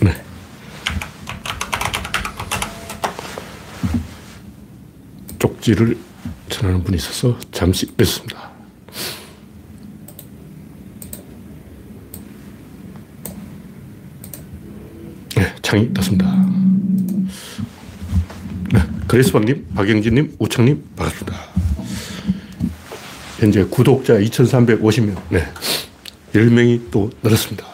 네. 쪽지를 전하는 분이 있어서 잠시 뺐습니다. 네, 창이 떴습니다. 네, 그레스방님, 박영진님, 우창님, 반갑습니다. 현재 구독자 2,350명. 네. 10명이 또 늘었습니다.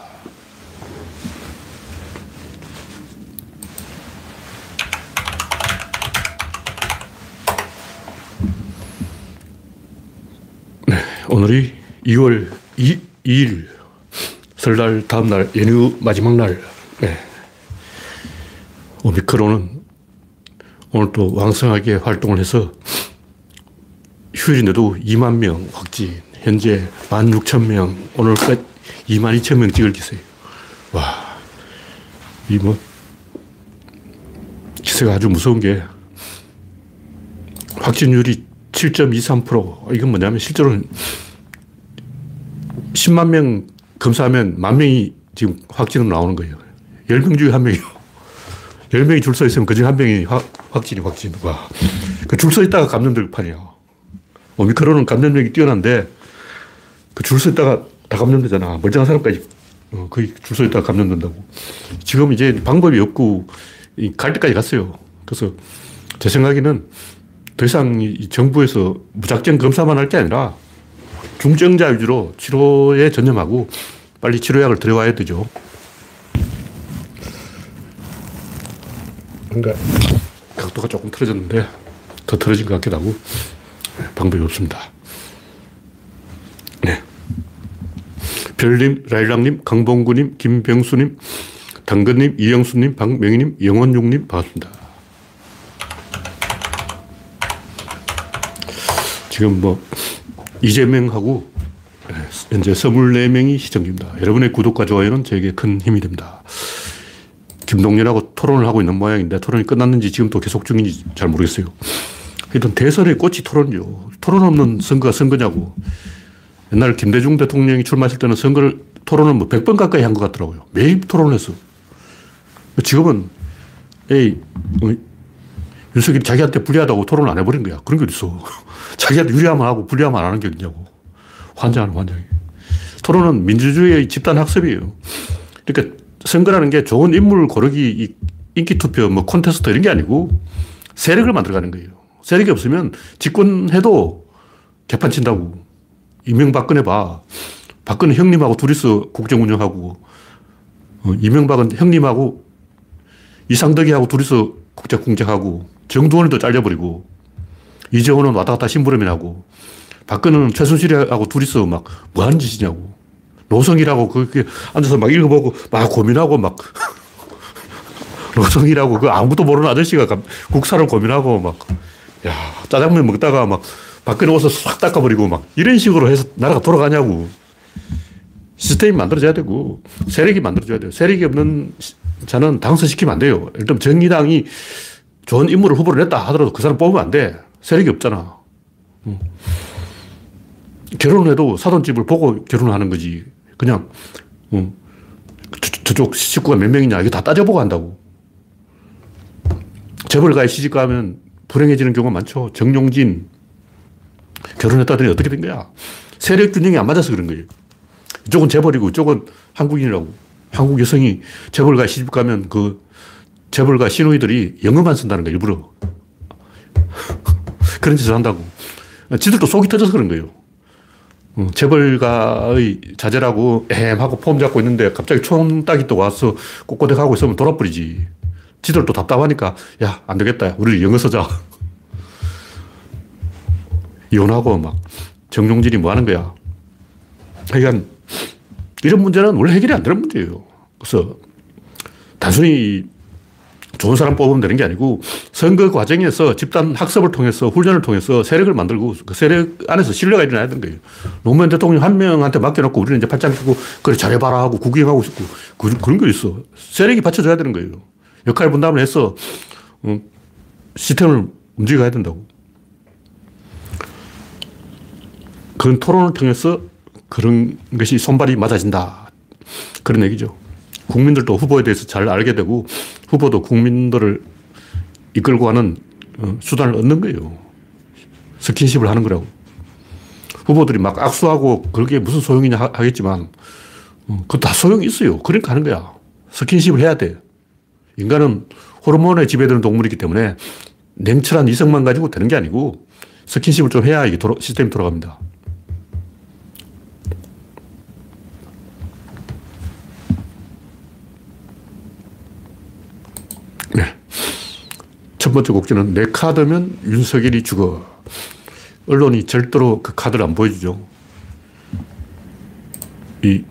네. 오늘이 2월 2, 2일. 설날 다음날 연휴 마지막 날. 네. 오미크론은 오늘 또 왕성하게 활동을 해서 휴일인데도 2만 명 확진, 현재 16,000명, 오늘 끝 22,000명 찍을 기세요. 와, 이 뭐, 기세가 아주 무서운 게, 확진율이 7.23%. 이건 뭐냐면 실제로는 10만 명 검사하면 만 명이 지금 확진으로 나오는 거예요. 10명 중에 한 명이요. 10명이 줄 서 있으면 그중 한 명이 확, 확진이 확진. 와. 그 줄 서 있다가 감염될 판이에요. 오미크론은 감염력이 뛰어난데 그 줄 서 있다가 다 감염되잖아. 멀쩡한 사람까지 어, 거의 줄 서 있다가 감염된다고. 지금 이제 방법이 없고 갈 때까지 갔어요. 그래서 제 생각에는 더 이상 이 정부에서 무작정 검사만 할 게 아니라 중증자 위주로 치료에 전념하고 빨리 치료약을 들여와야 되죠. 뭔가 각도가 조금 틀어졌는데 더 틀어진 것 같기도 하고 방법이 없습니다. 네. 별님, 라일락님, 강봉구님, 김병수님, 당근님, 이영수님, 박명희님, 영원육님 반갑습니다. 지금 뭐 이재명하고 현재 24명이 시청 중입니다. 여러분의 구독과 좋아요는 저에게 큰 힘이 됩니다. 김동연하고 토론을 하고 있는 모양인데 토론이 끝났는지 지금도 계속 중인지 잘 모르겠어요. 하여튼 대선의 꽃이 토론이죠. 토론 없는 선거가 선거냐고. 옛날 김대중 대통령이 출마했을 때는 선거를 토론을 뭐 100번 가까이 한 것 같더라고요. 매일 토론을 했어. 지금은 에이 어, 윤석열이 자기한테 불리하다고 토론을 안 해버린 거야. 그런 게 어딨어. 자기한테 유리하면 하고 불리하면 안 하는 게 어딨냐고. 환장하는 환장이. 토론은 민주주의의 집단 학습이에요. 그러니까 선거라는 게 좋은 인물 고르기, 인기 투표, 뭐 콘테스트 이런 게 아니고 세력을 만들어가는 거예요. 세력이 없으면 집권해도 개판 친다고. 이명박근혜 봐. 박근혜 형님하고 둘이서 국정 운영하고, 어, 이명박은 형님하고 이상덕이하고 둘이서 국정 공작하고, 정두원도 잘려버리고, 이재호는 왔다 갔다 심부름이 나고, 박근혜는 최순실하고 둘이서 막 뭐 하는 짓이냐고. 노성이라고 그렇게 앉아서 막 읽어보고 막 고민하고 막 노성이라고 그 아무것도 모르는 아저씨가 국사를 고민하고 막 야, 짜장면 먹다가 막 밖에 옷을 싹 닦아버리고 막 이런 식으로 해서 나라가 돌아가냐고. 시스템이 만들어져야 되고 세력이 만들어져야 돼요. 세력이 없는 자는 당선시키면 안 돼요. 일단 정의당이 좋은 인물을 후보를 냈다 하더라도 그 사람 뽑으면 안 돼. 세력이 없잖아. 응. 결혼 해도 사돈집을 보고 결혼하는 거지. 그냥, 응. 저, 쪽 식구가 몇 명이냐. 이거 다 따져보고 한다고. 재벌가에 시집 가면 불행해지는 경우가 많죠. 정용진. 결혼했다더니 어떻게 된 거야? 세력 균형이 안 맞아서 그런 거예요. 이쪽은 재벌이고 이쪽은 한국인이라고. 한국 여성이 재벌가 시집 가면 그 재벌가 시누이들이 영어만 쓴다는 거예요, 일부러. 그런 짓을 한다고. 지들도 속이 터져서 그런 거예요. 재벌가의 자제라고 엠 하고 폼 잡고 있는데 갑자기 총 따기 또 와서 꼬꼬댁 하고 있으면 돌아버리지. 지들도 답답하니까 야, 안 되겠다. 우리 영어 쓰자. 이혼하고 막 정용진이 뭐 하는 거야. 그러니까 이런 문제는 원래 해결이 안 되는 문제예요. 그래서 단순히 좋은 사람 뽑으면 되는 게 아니고 선거 과정에서 집단 학습을 통해서 훈련을 통해서 세력을 만들고 그 세력 안에서 신뢰가 일어나야 되는 거예요. 노무현 대통령 한 명한테 맡겨놓고 우리는 이제 팔짱 끼고 그래 잘해봐라 하고 구경하고 있고 그, 그런 거 있어. 세력이 받쳐줘야 되는 거예요. 역할 분담을 해서 어, 시스템을 움직여야 된다고. 그런 토론을 통해서 그런 것이 손발이 맞아진다. 그런 얘기죠. 국민들도 후보에 대해서 잘 알게 되고 후보도 국민들을 이끌고 가는 어, 수단을 얻는 거예요. 스킨십을 하는 거라고. 후보들이 막 악수하고 그게 무슨 소용이냐 하겠지만 어, 그거 다 소용이 있어요. 그러니까 하는 거야. 스킨십을 해야 돼. 인간은 호르몬에 지배되는 동물이기 때문에 냉철한 이성만 가지고 되는 게 아니고 스킨십을 좀 해야 이게 시스템이 돌아갑니다. 네. 첫 번째 곡지는 내 카드면 윤석열이 죽어. 언론이 절대로 그 카드를 안 보여주죠. 이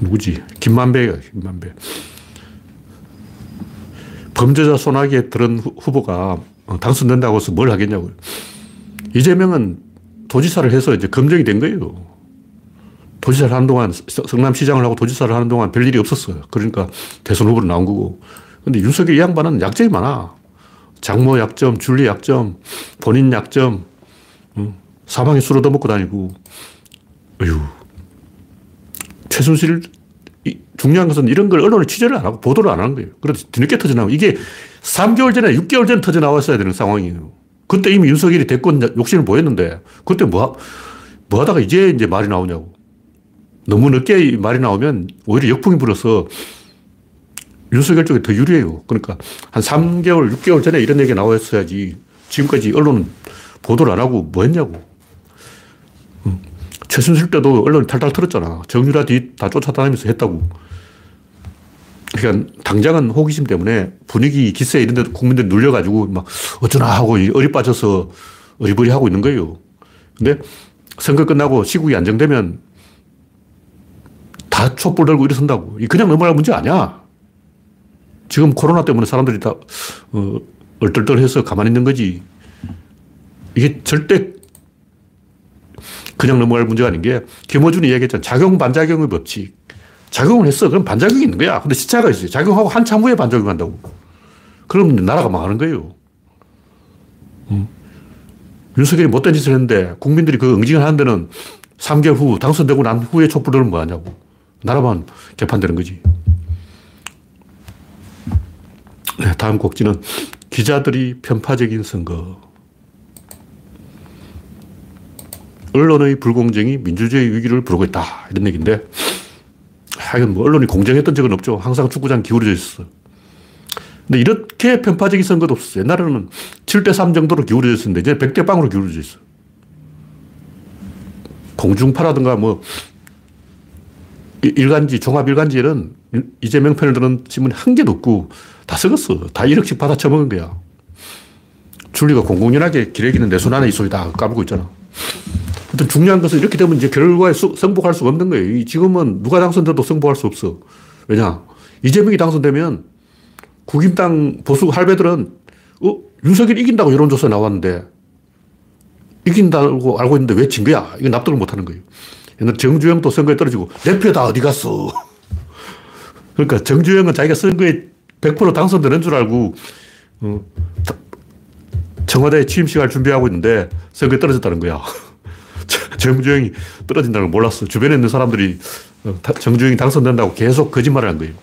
누구지? 김만배가 김만배. 범죄자 소나기에 들은 후보가 어, 당선된다고 해서 뭘 하겠냐고요. 이재명은 도지사를 해서 이제 검증이 된 거예요. 도지사를 하는 동안, 성남시장을 하고 도지사를 하는 동안 별 일이 없었어요. 그러니까 대선 후보로 나온 거고. 근데 윤석열 이 양반은 약점이 많아. 장모 약점, 줄리 약점, 본인 약점, 사방에 술을 더먹고 다니고, 어휴. 최순실, 중요한 것은 이런 걸 언론에 취재를 안 하고 보도를 안 하는 거예요. 그래서 뒤늦게 터져나오고, 이게 3개월 전에, 6개월 전에 터져나왔어야 되는 상황이에요. 그때 이미 윤석열이 대권 욕심을 보였는데, 그때 뭐, 뭐 하다가 이제 이제 말이 나오냐고. 너무 늦게 말이 나오면 오히려 역풍이 불어서 윤석열 쪽에 더 유리해요. 그러니까 한 3개월, 6개월 전에 이런 얘기가 나왔어야지 지금까지 언론은 보도를 안 하고 뭐 했냐고. 최순실 때도 언론이 탈탈 털었잖아. 정유라 뒤 다 쫓아다니면서 했다고. 그러니까 당장은 호기심 때문에 분위기 기세 이런 데도 국민들이 눌려가지고 막 어쩌나 하고 어리 빠져서 어리버리 하고 있는 거예요. 근데 선거 끝나고 시국이 안정되면 다 촛불 들고 일어선다고. 그냥 넘어갈 문제 아니야. 지금 코로나 때문에 사람들이 다 어, 얼떨떨해서 가만히 있는 거지. 이게 절대 그냥 넘어갈 문제가 아닌 게 김어준이 얘기했잖아. 작용, 반작용의 법칙. 작용을 했어. 그럼 반작용이 있는 거야. 근데 시차가 있어요. 작용하고 한참 후에 반작용한다고. 그럼 나라가 망하는 거예요. 음. 윤석열이 못된 짓을 했는데 국민들이 그 응징을 하는 데는 3개월 후 당선되고 난 후에 촛불들은 뭐 하냐고. 나라만 개판되는 거지. 네, 다음 곡지는 기자들이 편파적인 선거. 언론의 불공정이 민주주의 위기를 부르고 있다. 이런 얘기인데, 하여간 뭐 언론이 공정했던 적은 없죠. 항상 축구장 기울어져 있어. 근데 이렇게 편파적인 선거도 없었어요. 옛날에는 7대3 정도로 기울어져 있었는데, 이제 100대 0으로 기울어져 있어. 공중파라든가 뭐, 일간지, 종합일간지에는 이재명 편을 드는 신문이 한 개도 없고, 다 썩었어. 다 1억씩 받아 처먹은 거야. 줄리가 공공연하게 기레기는 내 손 안에 있어. 다 까불고 있잖아. 하여튼 중요한 것은 이렇게 되면 이제 결과에 수, 승복할 수가 없는 거예요. 지금은 누가 당선돼도 승복할 수 없어. 왜냐? 이재명이 당선되면 국임당 보수 할배들은 어? 윤석열이 이긴다고 여론조사 나왔는데 이긴다고 알고 있는데 왜 진 거야? 이거 납득을 못 하는 거예요. 정주영도 선거에 떨어지고 내표다 어디 갔어? 그러니까 정주영은 자기가 선거에 100% 당선되는 줄 알고 어, 청와대에 취임식을 준비하고 있는데 선거에 떨어졌다는 거야. 정주영이 떨어진다는 걸 몰랐어. 주변에 있는 사람들이 어, 정주영이 당선된다고 계속 거짓말을 한 거예요.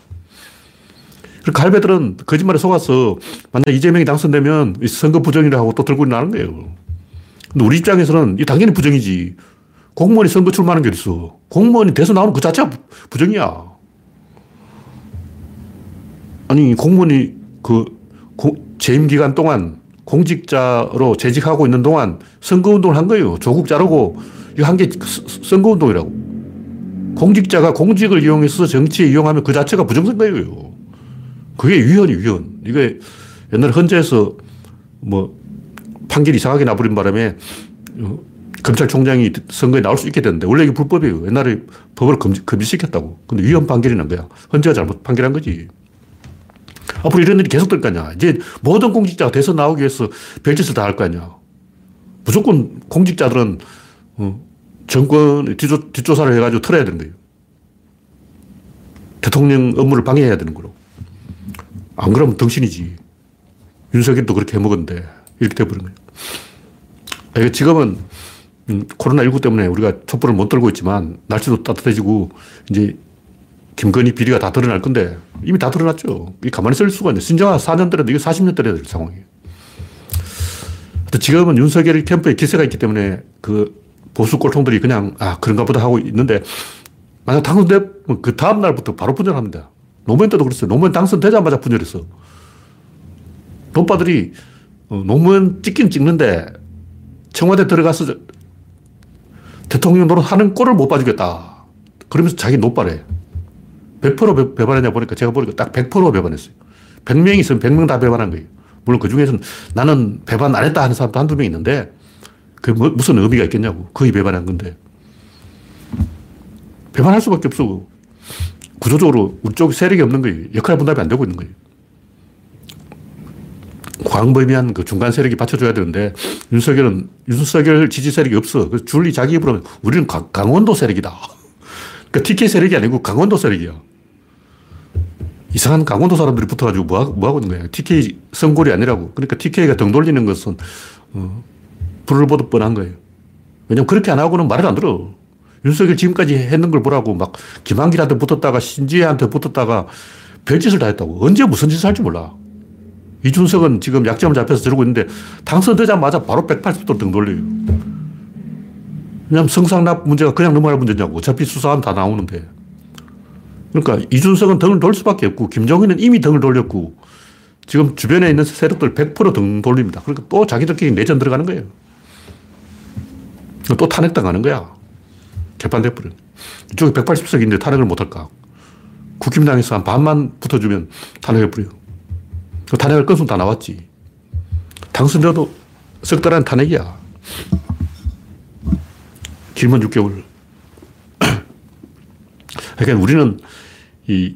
그 갈배들은 거짓말에 속아서 만약 이재명이 당선되면 선거 부정이라고 또 들고 나는 거예요. 근데 우리 입장에서는 이 당연히 부정이지. 공무원이 선거 출마하는 게 어딨어. 공무원이 대선 나오는 그 자체가 부정이야. 아니, 공무원이 그 재임 기간 동안 공직자로 재직하고 있는 동안 선거운동을 한 거예요. 조국 자르고 이거 한 게 선거운동이라고. 공직자가 공직을 이용해서 정치에 이용하면 그 자체가 부정선거예요. 그게 위헌이 위헌. 이게 옛날 헌재에서 뭐 판결 이상하게 나버린 바람에 어, 검찰총장이 선거에 나올 수 있게 됐는데 원래 이게 불법이에요. 옛날에 법을 금지, 금지시켰다고. 근데 위헌 판결이 난 거야. 헌재가 잘못 판결한 거지. 앞으로 이런 일이 계속 될 거 아니야. 이제 모든 공직자가 대선 나오기 위해서 별짓을 다 할 거 아니야. 무조건 공직자들은 어, 정권 뒷조, 뒷조사를 해가지고 털어야 되는 거예요. 대통령 업무를 방해해야 되는 거로. 안 그러면 덩신이지. 윤석열도 그렇게 해먹었는데 이렇게 돼버린 거예요. 지금은 음, 코로나19 때문에 우리가 촛불을 못 들고 있지만 날씨도 따뜻해지고 이제 김건희 비리가 다 드러날 건데 이미 다 드러났죠. 이 가만히 있을 수가 있네. 신정아 4년 때라도 이게 40년 때려야 될 상황이에요. 지금은 윤석열 캠프에 기세가 있기 때문에 그 보수 꼴통들이 그냥 아 그런가 보다 하고 있는데 만약 당선되면 그 다음 날부터 바로 분열합니다. 노무현 때도 그랬어요. 노무현 당선되자마자 분열했어. 노빠들이 어, 노무현 찍긴 찍는데 청와대 들어가서 대통령 노릇 하는 꼴을 못 봐주겠다. 그러면서 자기 노빠래. 100% 배반했냐 보니까 제가 보니까 딱 100% 배반했어요. 100명 있으면 100명 다 배반한 거예요. 물론 그 중에서는 나는 배반 안 했다 하는 사람도 한두 명 있는데 그 뭐, 무슨 의미가 있겠냐고. 거의 배반한 건데. 배반할 수밖에 없어. 구조적으로 우리 쪽 세력이 없는 거예요. 역할 분담이 안 되고 있는 거예요. 광범위한 그 중간 세력이 받쳐줘야 되는데 윤석열은 윤석열 지지 세력이 없어. 그래서 줄리 자기 입으로 우리는 강원도 세력이다. 그러니까 TK 세력이 아니고 강원도 세력이야. 이상한 강원도 사람들이 붙어가지고 뭐, 뭐 하고 있는 거야. TK 선골이 아니라고. 그러니까 TK가 등 돌리는 것은 어, 불을 보듯 뻔한 거예요. 왜냐면 그렇게 안 하고는 말을 안 들어. 윤석열 지금까지 했는 걸 보라고 막 김한길한테 붙었다가 신지혜한테 붙었다가 별짓을 다 했다고. 언제 무슨 짓을 할지 몰라. 이준석은 지금 약점을 잡혀서 저러고 있는데 당선되자마자 바로 180도 등 돌려요. 왜냐면 성상납 문제가 그냥 넘어갈 문제냐고. 어차피 수사하면 다 나오는데. 그러니까 이준석은 등을 돌 수밖에 없고 김정희는 이미 등을 돌렸고 지금 주변에 있는 세력들 100%등 돌립니다. 그러니까 또 자기들끼리 내전 들어가는 거예요. 또 탄핵당하는 거야. 개판돼버려. 이쪽에 180석인데 탄핵을 못할까? 국힘당에서 한 반만 붙어주면 탄핵해버려. 그 탄핵을 건수 다 나왔지. 당선돼도 석달 안 탄핵이야. 길면 6개월. 그러니까 우리는 이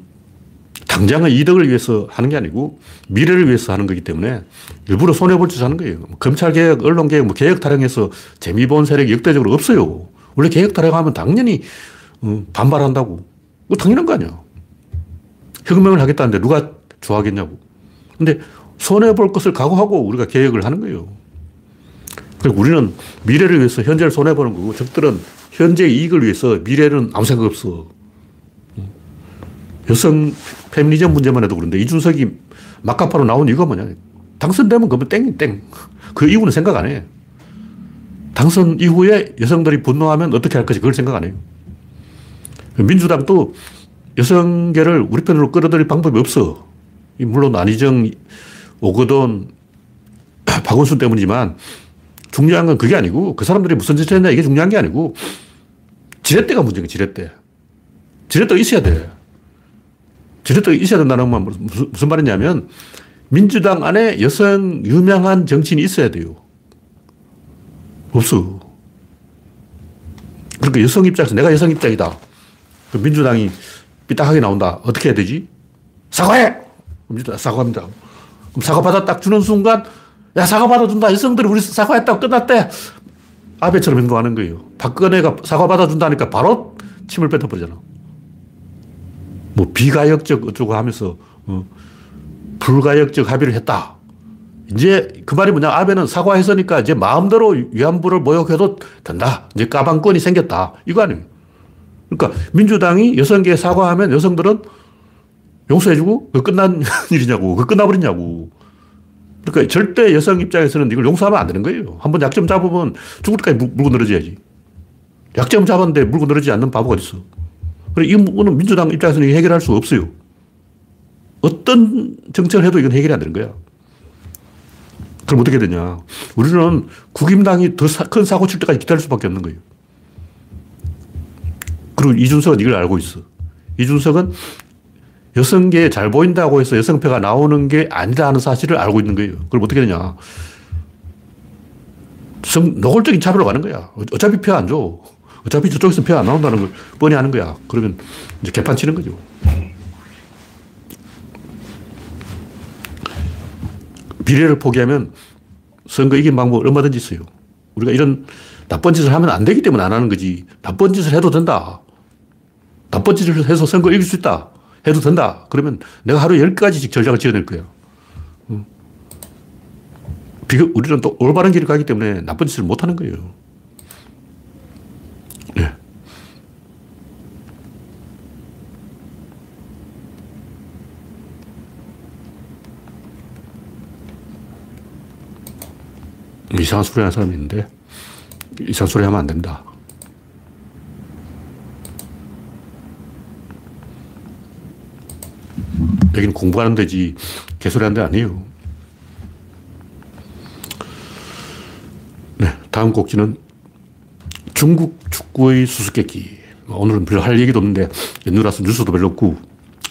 당장의 이득을 위해서 하는 게 아니고 미래를 위해서 하는 거기 때문에 일부러 손해볼 짓 하는 거예요. 뭐 검찰 개혁, 언론 개혁, 뭐 개혁 타령해서 재미 본 세력이 역대적으로 없어요. 원래 개혁 타령하면 당연히 어, 반발한다고. 뭐 당연한 거 아니야. 혁명을 하겠다는데 누가 좋아하겠냐고. 근데 손해볼 것을 각오하고 우리가 개혁을 하는 거예요. 그리고 우리는 미래를 위해서 현재를 손해보는 거고 적들은 현재 이익을 위해서 미래는 아무 생각 없어. 여성 페미니즘 문제만 해도 그런데 이준석이 막가파로 나온 이유가 뭐냐. 당선되면 그러면 땡, 땡. 그 이후는 생각 안 해. 당선 이후에 여성들이 분노하면 어떻게 할 것이 그걸 생각 안 해요. 민주당도 여성계를 우리 편으로 끌어들일 방법이 없어. 물론 안희정, 오거돈, 박원순 때문이지만 중요한 건 그게 아니고 그 사람들이 무슨 짓을 했냐 이게 중요한 게 아니고 지렛대가 문제인 거야, 지렛대. 지렛대가 있어야 돼. 지렛대가 있어야 된다는 건 무슨, 무슨 말이냐면 민주당 안에 여성 유명한 정치인이 있어야 돼요. 없어. 그러니까 여성 입장에서 내가 여성 입장이다. 그 민주당이 삐딱하게 나온다. 어떻게 해야 되지? 사과해! 민주당 사과합니다. 그럼 사과받아 딱 주는 순간 야 사과 받아준다. 여성들이 우리 사과했다고 끝났대. 아베처럼 행동하는 거예요. 박근혜가 사과 받아준다니까 바로 침을 뱉어버리잖아. 뭐 비가역적 어쩌고 하면서 어, 불가역적 합의를 했다. 이제 그 말이 뭐냐. 아베는 사과했으니까 이제 마음대로 위안부를 모욕해도 된다. 이제 까방권이 생겼다. 이거 아니에요. 그러니까 민주당이 여성계에 사과하면 여성들은 용서해주고 그 끝난 일이냐고. 그 끝나버리냐고. 그러니까 절대 여성 입장에서는 이걸 용서하면 안 되는 거예요. 한번 약점 잡으면 죽을 때까지 물고 늘어져야지. 약점 잡았는데 물고 늘어지지 않는 바보가 어딨어. 이 부분은 민주당 입장에서는 해결할 수 없어요. 어떤 정책을 해도 이건 해결이 안 되는 거야. 그럼 어떻게 되냐. 우리는 국임당이 더 큰 사고 칠 때까지 기다릴 수밖에 없는 거예요. 그리고 이준석은 이걸 알고 있어. 이준석은 여성계에 잘 보인다고 해서 여성표가 나오는 게 아니라는 사실을 알고 있는 거예요. 그럼 어떻게 되냐. 성, 노골적인 차별로 가는 거야. 어차피 표 안 줘. 어차피 저쪽에서 표 안 나온다는 걸 뻔히 아는 거야. 그러면 이제 개판 치는 거죠. 비례를 포기하면 선거 이긴 방법 얼마든지 있어요. 우리가 이런 나쁜 짓을 하면 안 되기 때문에 안 하는 거지. 나쁜 짓을 해도 된다. 나쁜 짓을 해서 선거 이길 수 있다. 해도 된다. 그러면 내가 하루 10가지씩 전략을 지어낼 거예요. 음. 비교, 우리는 또 올바른 길을 가기 때문에 나쁜 짓을 못 하는 거예요. 네. 이상한 소리 하는 사람이 있는데, 이상한 소리 하면 안 됩니다. 여기는 공부하는 데지 개소리 하는 데 아니에요. 네, 다음 곡지는 중국 축구의 수수께끼. 오늘은 별로 할 얘기도 없는데 연휴라서 뉴스도 별로 없고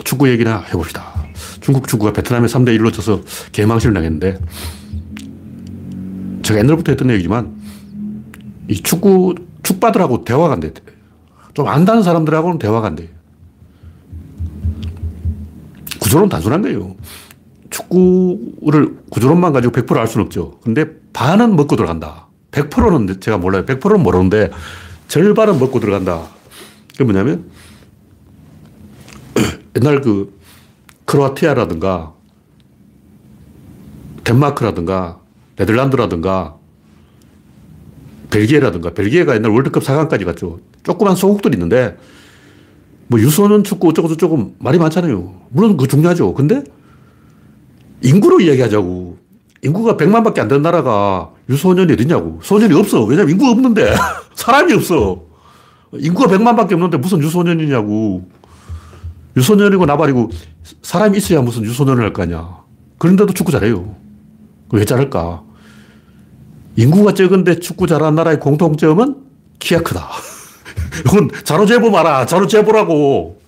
축구 얘기나 해봅시다. 중국 축구가 베트남에 3대 1로 져서 개망신을 당했는데 제가 옛날부터 했던 얘기지만 이 축구 축바들하고 대화가 안 돼. 좀 안다는 사람들하고는 대화가 안 돼. 구조론 단순한 거예요. 축구를 구조론만 가지고 100%알 수는 없죠. 근데 반은 먹고 들어간다. 100%는 제가 몰라요. 100%는 모르는데 절반은 먹고 들어간다. 그게 뭐냐면 옛날 그 크로아티아라든가 덴마크라든가 네덜란드라든가 벨기에라든가 벨기에가 옛날 월드컵 4강까지 갔죠. 조그만 소국들이 있는데 뭐 유소년 축구 어쩌고저쩌고 말이 많잖아요. 물론 그 중요하죠. 근데 인구로 이야기하자고. 인구가 100만 밖에 안 되는 나라가 유소년이 어디냐고. 소년이 없어. 왜냐면 인구가 없는데. 사람이 없어. 인구가 100만 밖에 없는데 무슨 유소년이냐고. 유소년이고 나발이고 사람이 있어야 무슨 유소년을 할거 아니야. 그런데도 축구 잘해요. 왜 잘할까? 인구가 적은데 축구 잘하는 나라의 공통점은 키가 크다. 이건 자로 재보 마라. 자로 재보라고.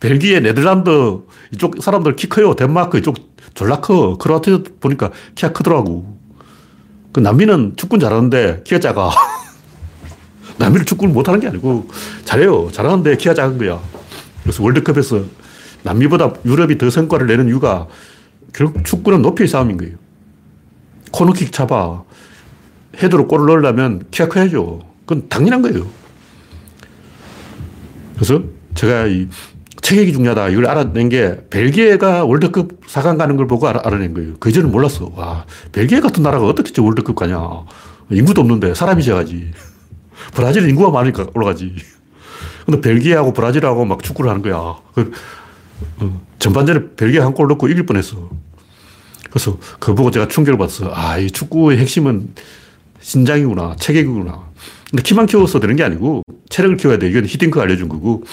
벨기에, 네덜란드 이쪽 사람들 키 커요. 덴마크 이쪽 졸라 커. 크로아티아 보니까 키가 크더라고. 그 남미는 축구는 잘하는데 키가 작아. 남미는 축구를 못하는 게 아니고 잘해요. 잘하는데 키가 작은 거야. 그래서 월드컵에서 남미보다 유럽이 더 성과를 내는 이유가 결국 축구는 높이의 싸움인 거예요. 코너킥 잡아. 헤드로 골을 넣으려면 키가 커야죠. 그건 당연한 거예요. 그래서 제가 이 체격이 중요하다. 이걸 알아낸 게 벨기에가 월드컵 4강 가는 걸 보고 알아, 낸 거예요. 그 이전은 몰랐어. 와, 벨기에 같은 나라가 어떻게 월드컵 가냐. 인구도 없는데 사람이 작아지. 브라질 인구가 많으니까 올라가지. 근데 벨기에하고 브라질하고 막 축구를 하는 거야. 그, 어, 전반전에 벨기에 한 골 넣고 이길 뻔했어. 그래서 그거 보고 제가 충격을 받았어. 아, 이 축구의 핵심은 신장이구나, 체격이구나. 근데 키만 키워서 되는 게 아니고 체력을 키워야 돼. 이건 히딩크가 알려준 거고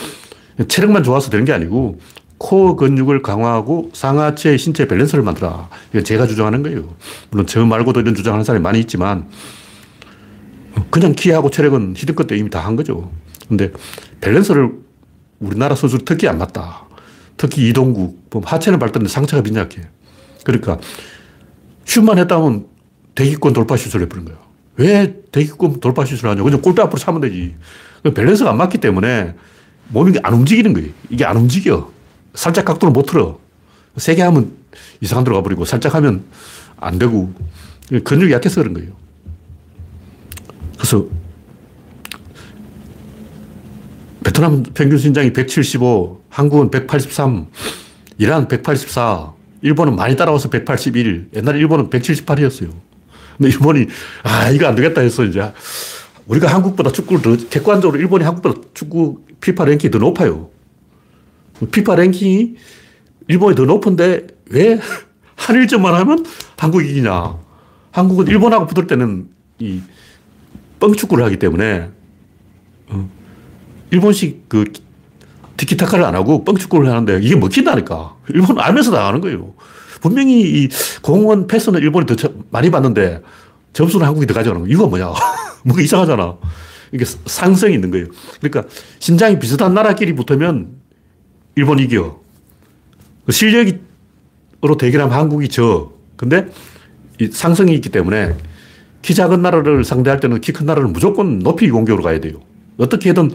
체력만 좋아서 되는 게 아니고 코어 근육을 강화하고 상하체 신체 밸런스를 만들어. 이건 제가 주장하는 거예요. 물론 저 말고도 이런 주장하는 사람이 많이 있지만 그냥 키하고 체력은 히딩크 때 이미 다 한 거죠. 근데 밸런스를 우리나라 선수 특히 안 맞다. 특히 이동국, 뭐 하체는 발달인데 상체가 빈약해. 그러니까 슛만 했다면 대기권 돌파 슛을 해버린 거예요. 왜 대기권 돌파 슛을 하냐? 그냥 골대 앞으로 차면 되지. 그 밸런스가 안 맞기 때문에 몸이 안 움직이는 거예요. 이게 안 움직여. 살짝 각도를 못 틀어. 세게 하면 이상한 데로 가버리고, 살짝 하면 안 되고, 근육이 약해서 그런 거예요. 그래서 베트남 평균 신장이 175, 한국은 183, 이란 184, 일본은 많이 따라와서 181, 옛날에 일본은 178이었어요. 근데 일본이, 아, 이거 안 되겠다 해서 이제 우리가 한국보다 축구를 더, 객관적으로 일본이 한국보다 축구 피파 랭킹이 더 높아요. 피파 랭킹이 일본이 더 높은데 왜 한일전만 하면 한국이 이기냐. 한국은 일본하고 붙을 때는 이 뻥축구를 하기 때문에 어, 일본식 그 티키타카를 안 하고 뻥축구를 하는데 이게 먹힌다니까. 일본은 알면서 나가는 거예요. 분명히 이 공원 패스는 일본이 더 많이 받는데 점수는 한국이 더 가져가는 거. 이유가 뭐냐. 뭔가 이상하잖아. 이게 상성이 있는 거예요. 그러니까 신장이 비슷한 나라끼리 붙으면 일본이 이겨. 그 실력으로 대결하면 한국이 져. 근데 이 상성이 있기 때문에 키 작은 나라를 상대할 때는 키 큰 나라를 무조건 높이 공격으로 가야 돼요. 어떻게든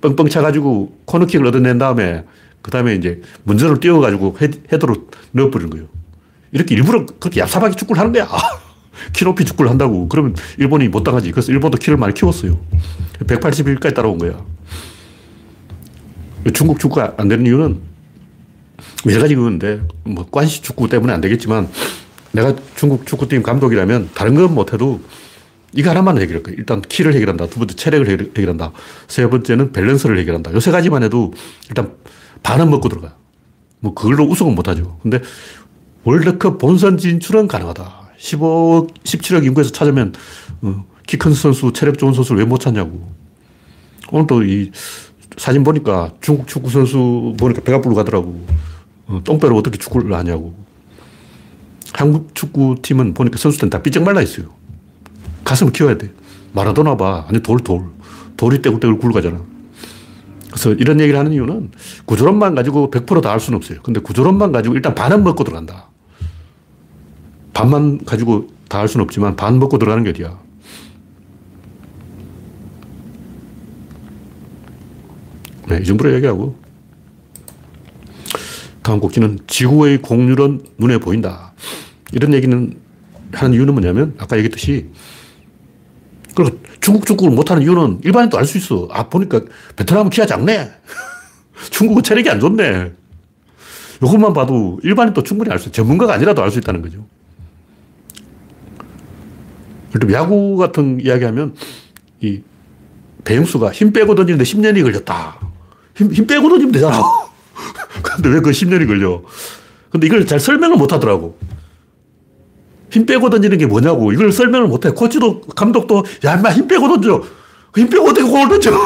뻥뻥 차가지고 코너킥을 얻어낸 다음에 그 다음에 이제 문전을 띄워가지고 헤드로 넣어버리는 거예요. 이렇게 일부러 그렇게 얍삽하게 축구를 하는 거야. 키 높이 축구를 한다고. 그러면 일본이 못 당하지. 그래서 일본도 키를 많이 키웠어요. 181까지 따라온 거야. 중국 축구가 안 되는 이유는 여러 가지 이유인데, 뭐, 관시 축구 때문에 안 되겠지만, 내가 중국 축구팀 감독이라면 다른 건 못해도 이거 하나만 해결할 거야. 일단 키를 해결한다. 두 번째 체력을 해결한다. 세 번째는 밸런스를 해결한다. 요세 가지만 해도 일단 반은 먹고 들어가. 뭐 그걸로 우승은 못하죠. 근데 월드컵 본선 진출은 가능하다. 15억, 17억 인구에서 찾으면 어, 키큰 선수, 체력 좋은 선수를 왜 못 찾냐고. 오늘 또 이 사진 보니까 중국 축구 선수 보니까 배가 불가더라고. 어, 똥배로 어떻게 축구를 하냐고. 한국 축구팀은 보니까 선수들은 다 삐쩍 말라 있어요. 가슴을 키워야 돼. 마라도나 봐. 아니, 돌, 돌. 돌이 떼굴떼굴 굴러가잖아. 그래서 이런 얘기를 하는 이유는 구조론만 가지고 100%다 할 수는 없어요. 근데 구조론만 가지고 일단 반은 먹고 들어간다. 반만 가지고 다할 수는 없지만 반 먹고 들어가는 게 어디야. 네, 이 정도로 얘기하고. 다음 곡지는 지구의 공률은 눈에 보인다. 이런 얘기는 하는 이유는 뭐냐면 아까 얘기했듯이 그리고 중국 축구를 못하는 이유는 일반인도 알 수 있어. 아, 보니까 베트남은 키가 작네. 중국은 체력이 안 좋네. 이것만 봐도 일반인도 충분히 알 수 있어. 전문가가 아니라도 알 수 있다는 거죠. 그럼 야구 같은 이야기 하면 이 배영수가 힘 빼고 던지는데 10년이 걸렸다. 힘, 힘 빼고 던지면 되잖아. 근데 왜 그 10년이 걸려? 근데 이걸 잘 설명을 못 하더라고. 힘 빼고 던지는 게 뭐냐고. 이걸 설명을 못 해. 코치도, 감독도, 야, 인마 힘 빼고 던져. 힘 빼고 어떻게 공을 던져?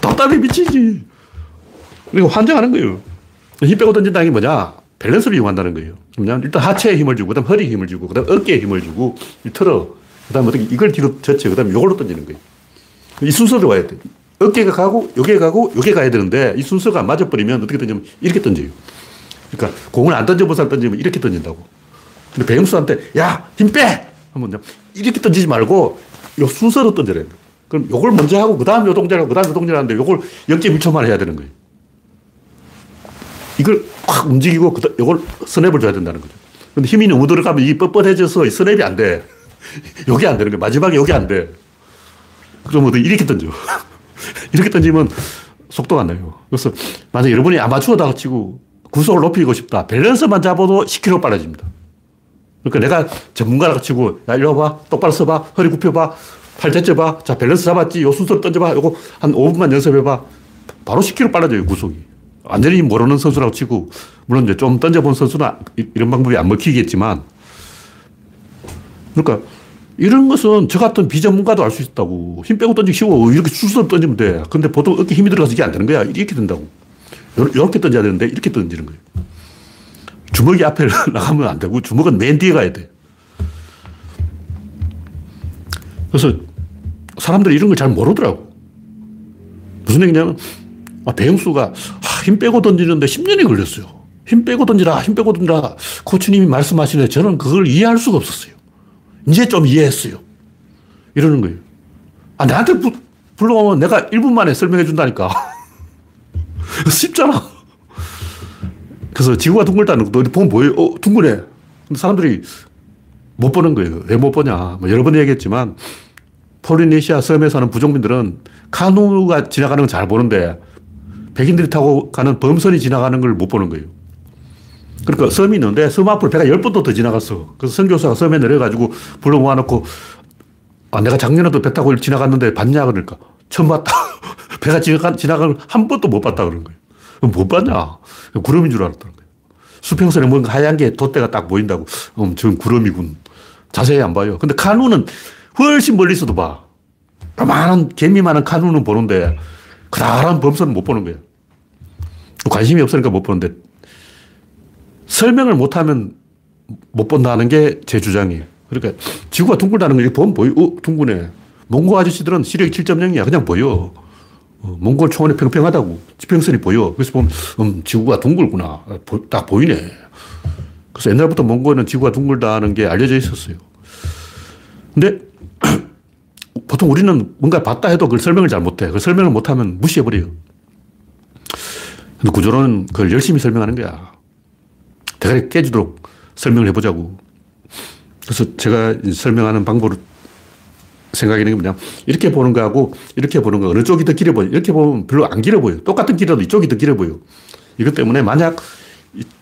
답답해 미치지. 그리고 환장하는 거예요. 힘 빼고 던진다는 게 뭐냐? 밸런스를 이용한다는 거예요. 그러면 일단 하체에 힘을 주고, 그 다음 허리에 힘을 주고, 그 다음 어깨에 힘을 주고, 틀어. 그 다음 어떻게 이걸 뒤로 젖혀. 그 다음 이걸로 던지는 거예요. 이 순서로 와야 돼. 어깨가 가고, 요게 가고, 요게 가야 되는데, 이 순서가 맞아버리면 어떻게 던지면 이렇게 던져요. 그러니까 공을 안 던져본 사람 던지면 이렇게 던진다고. 근데 배영수한테, 야, 힘 빼! 하면 이렇게 던지지 말고, 요 순서로 던져야 돼. 그럼 요걸 먼저 하고, 그 다음 요 동작하고, 그 다음 요 동작 하는데, 요걸 0.1초만 해야 되는 거예요. 이걸 확 움직이고, 요걸 스냅을 줘야 된다는 거죠. 근데 힘이 너무 들어가면 이게 뻣뻣해져서 스냅이 안 돼. 요게 안 되는 거예요. 마지막에 요게 안 돼. 그러면 이렇게 던져. 이렇게 던지면 속도가 안 나요. 그래서 만약 여러분이 아마추어다 치고 구속을 높이고 싶다. 밸런스만 잡아도 10km 빨라집니다. 그러니까 내가 전문가라 치고, 야, 이리 와봐. 똑바로 서봐. 허리 굽혀봐. 팔 제쳐봐. 자, 밸런스 잡았지. 요 순서로 던져봐. 요거 한 5분만 연습해봐. 바로 10km 빨라져요, 구속이. 완전히 모르는 선수라고 치고, 물론 이제 좀 던져본 선수는 이런 방법이 안 먹히겠지만, 그러니까 이런 것은 저 같은 비전문가도 알 수 있다고. 힘 빼고 던지기 쉬워. 이렇게 순서로 던지면 돼. 근데 보통 어깨 힘이 들어가서 이게 안 되는 거야. 이렇게 된다고. 이렇게 던져야 되는데 이렇게 던지는 거예요. 주먹이 앞에 나가면 안 되고 주먹은 맨 뒤에 가야 돼. 그래서 사람들이 이런 걸 잘 모르더라고. 무슨 얘기냐면, 아, 배영수가 아, 힘 빼고 던지는데 10년이 걸렸어요. 힘 빼고 던지라, 힘 빼고 던지라. 코치님이 말씀하시는데 저는 그걸 이해할 수가 없었어요. 이제 좀 이해했어요. 이러는 거예요. 아, 나한테 부, 불러오면 내가 1분 만에 설명해 준다니까. 쉽잖아. 그래서 지구가 둥글다는 것도 보면 보여요. 어, 둥글해. 근데 사람들이 못 보는 거예요. 왜 못 보냐. 뭐 여러 번 얘기했지만 폴리네시아 섬에 사는 부족민들은 카누가 지나가는 건 잘 보는데 백인들이 타고 가는 범선이 지나가는 걸 못 보는 거예요. 그러니까 섬이 있는데 섬 앞으로 배가 열 번도 더 지나갔어. 그래서 선교사가 섬에 내려가지고 불러 모아놓고 아, 내가 작년에도 배 타고 지나갔는데 봤냐? 그러니까 처음 봤다. 배가 지나간, 지나간 한 번도 못 봤다 그런 거예요. 못 봤냐? 구름인 줄 알았다는 거예요. 수평선에 뭔가 하얀 게 돛대가 딱 보인다고. 음, 저 구름이군. 자세히 안 봐요. 근데 카누는 훨씬 멀리서도 봐. 많은 개미만한 카누는 보는데 그다란 범선은 못 보는 거예요. 관심이 없으니까 못 보는데 설명을 못하면 못 본다는 게 제 주장이에요. 그러니까 지구가 둥글다는 걸 보면 보여. 어, 둥근해. 몽고 아저씨들은 시력이 7.0이야. 그냥 보여. 어, 몽골 초원이 평평하다고. 지평선이 보여. 그래서 보면, 음, 지구가 둥글구나. 보, 딱 보이네. 그래서 옛날부터 몽골은 지구가 둥글다는 게 알려져 있었어요. 근데 보통 우리는 뭔가 봤다 해도 그걸 설명을 잘 못해. 그 설명을 못하면 무시해버려요. 근데 구조론은 그걸 열심히 설명하는 거야. 대가리 깨지도록 설명을 해보자고. 그래서 제가 설명하는 방법을 게 뭐냐. 이렇게 보는 거하고 이렇게 보는 거 어느 쪽이 더 길어 보여. 이렇게 보면 별로 안 길어 보여. 똑같은 길이라도 이쪽이 더 길어 보여. 이것 때문에 만약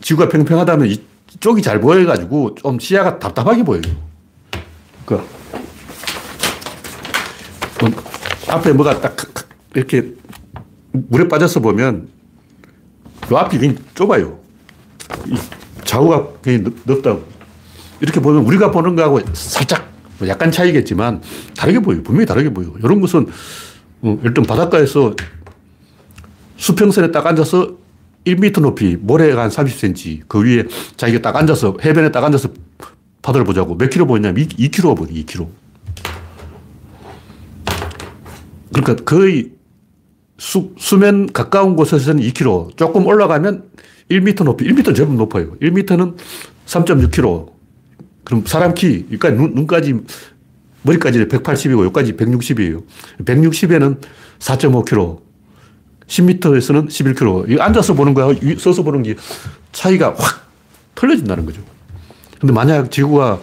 지구가 평평하다면 이쪽이 잘 보여가지고 좀 시야가 답답하게 보여요. 그 앞에 뭐가 딱 이렇게 물에 빠져서 보면 요 앞이 굉장히 좁아요. 좌우가 굉장히 넓, 다고 이렇게 보면 우리가 보는 거하고 살짝 약간 차이겠지만 다르게 보여요. 분명히 다르게 보여요. 이런 것은 어, 일단 바닷가에서 수평선에 딱 앉아서 1m 높이 모래가 한 30cm 그 위에 자기가 딱 앉아서 해변에 딱 앉아서 바다를 보자고 몇 킬로 보냐면 2킬로가 보여 2킬로. 그러니까 거의 수, 수면 가까운 곳에서는 2km, 조금 올라가면 1m 높이, 1m는 제법 높아요. 1m는 3.6km. 그럼 사람 키, 그러니까 눈, 눈까지, 머리까지 180이고, 여기까지 160이에요. 160에는 4.5km. 10m에서는 11km. 이 앉아서 보는 거하고 서서 보는 게 차이가 확 틀려진다는 거죠. 근데 만약 지구가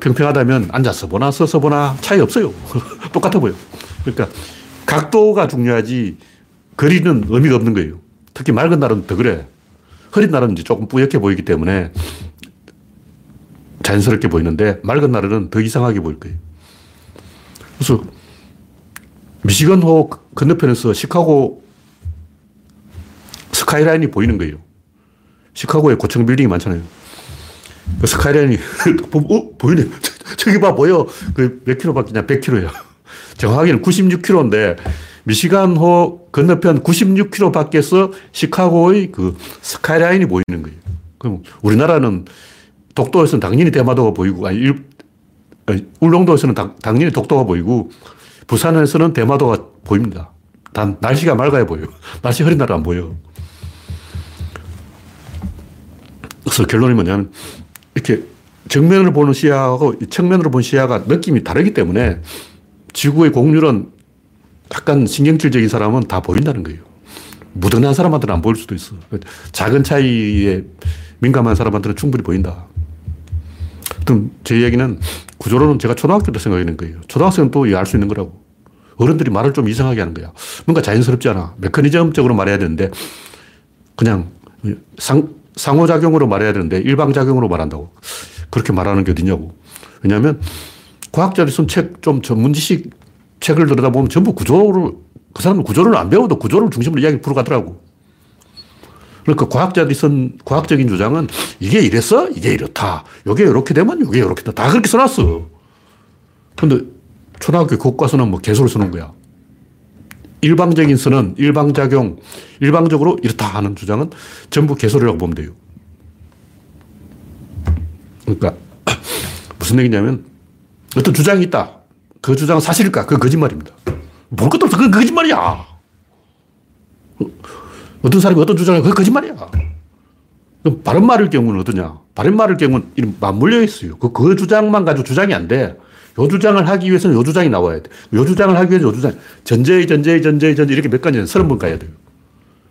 평평하다면 앉아서 보나 서서 보나 차이 없어요. 똑같아 보여. 그러니까 각도가 중요하지 거리는 의미가 없는 거예요. 특히 맑은 날은 더 그래. 흐린 날은 이제 조금 뿌옇게 보이기 때문에 자연스럽게 보이는데 맑은 날은 더 이상하게 보일 거예요. 그래서 미시건호 건너편에서 시카고 스카이라인이 보이는 거예요. 시카고에 고층 빌딩이 많잖아요. 그 스카이라인이 어? 보이네. 저기 봐 보여. 그 몇 킬로밖에 냐 100킬로야. 정확히는 96km인데 미시간호 건너편 96km 밖에서 시카고의 그 스카이라인이 보이는 거예요. 그럼 우리나라는 독도에서는 당연히 대마도가 보이고, 아니, 아니 울릉도에서는 당, 당연히 독도가 보이고, 부산에서는 대마도가 보입니다. 단, 날씨가 맑아야 보여요. 날씨 흐린 날은 안 보여. 그래서 결론이 뭐냐면, 이렇게 정면을 보는 시야하고 측면으로 보는 시야가 느낌이 다르기 때문에 지구의 공률은 약간 신경질적인 사람은 다 보인다는 거예요. 무던한 사람한테는 안 보일 수도 있어. 작은 차이에 민감한 사람한테는 충분히 보인다. 제 이야기는 구조로는 제가 초등학교 때 생각하는 거예요. 초등학생은 또알수 있는 거라고. 어른들이 말을 좀 이상하게 하는 거야. 뭔가 자연스럽지 않아. 메커니즘적으로 말해야 되는데 그냥 상, 상호작용으로 말해야 되는데 일방작용으로 말한다고. 그렇게 말하는 게 어디냐고. 왜냐하면 과학자들이 쓴 책, 좀 전문 지식 책을 들여다보면 전부 구조를, 그 사람은 구조를 안 배워도 구조를 중심으로 이야기 풀어가더라고. 그러니까 과학자들이 쓴 과학적인 주장은 이게 이랬어? 이게 이렇다. 이게 이렇게 되면 이게 이렇게 다. 다 그렇게 써놨어. 근데 초등학교 교과서는 뭐 개소를 쓰는 거야. 일방적인 선은 일방작용, 일방적으로 이렇다 하는 주장은 전부 개소리라고 보면 돼요. 그러니까 무슨 얘기냐면 어떤 주장이 있다. 그 주장은 사실일까? 그 거짓말입니다. 볼 것도 없어. 그 거짓말이야. 어떤 사람이 어떤 주장을 그 거짓말이야. 그럼 바른 말일 경우는 어떠냐? 바른 말일 경우는 맞물려 있어요. 그, 그 주장만 가지고 주장이 안 돼. 요 주장을 하기 위해서는 요 주장이 나와야 돼. 요 주장을 하기 위해서는 요 주장. 전제의 전제의 전제의 전제 이렇게 몇 가지 서른 번 가야 돼요.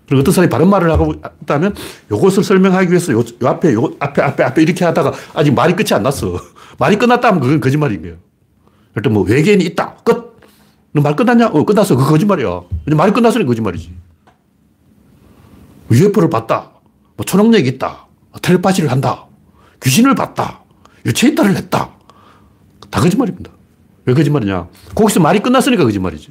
그리고 어떤 사람이 바른 말을 하고 있다면 요것을 설명하기 위해서 요, 요 앞에, 요 앞에, 앞에, 앞에 이렇게 하다가 아직 말이 끝이 안 났어. 말이 끝났다면 그건 거짓말인 거예요. 일단 뭐 외계인이 있다. 끝. 너 말 끝났냐? 어, 끝났어. 그 거짓말이야. 말이 끝났으니 거짓말이지. UFO를 봤다. 뭐 초능력이 있다. 텔레파시를 한다. 귀신을 봤다. 유체이탈을 했다. 다 거짓말입니다. 왜 거짓말이냐? 거기서 말이 끝났으니까 거짓말이지.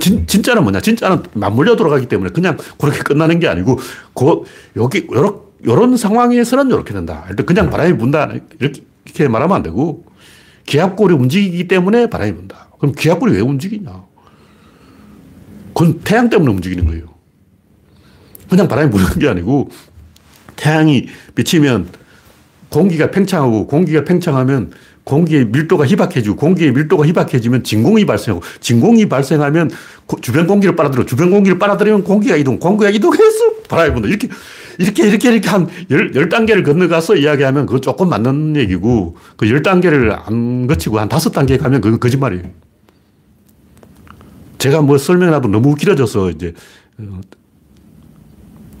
진, 진짜는 뭐냐? 진짜는 맞물려 돌아가기 때문에 그냥 그렇게 끝나는 게 아니고, 그, 여기, 요런, 요런 상황에서는 이렇게 된다. 일단 그냥 바람이 분다. 이렇게, 이렇게 말하면 안 되고, 기압골이 움직이기 때문에 바람이 분다. 그럼 기압골이 왜 움직이냐? 그건 태양 때문에 움직이는 거예요. 그냥 바람이 부는 게 아니고, 태양이 비치면 공기가 팽창하고, 공기가 팽창하면 공기의 밀도가 희박해지고 공기의 밀도가 희박해지면 진공이 발생하고 진공이 발생하면 주변 공기를 빨아들여 주변 공기를 빨아들이면 공기가 이동 공기가 이동해서 바람이 분다 이렇게 이렇게 이렇게 이렇게 한 열, 열 단계를 건너가서 이야기하면 그거 조금 맞는 얘기고 그 열 단계를 안 거치고 한 다섯 단계 가면 그건 거짓말이에요. 제가 뭐 설명해도 너무 길어져서 이제 어,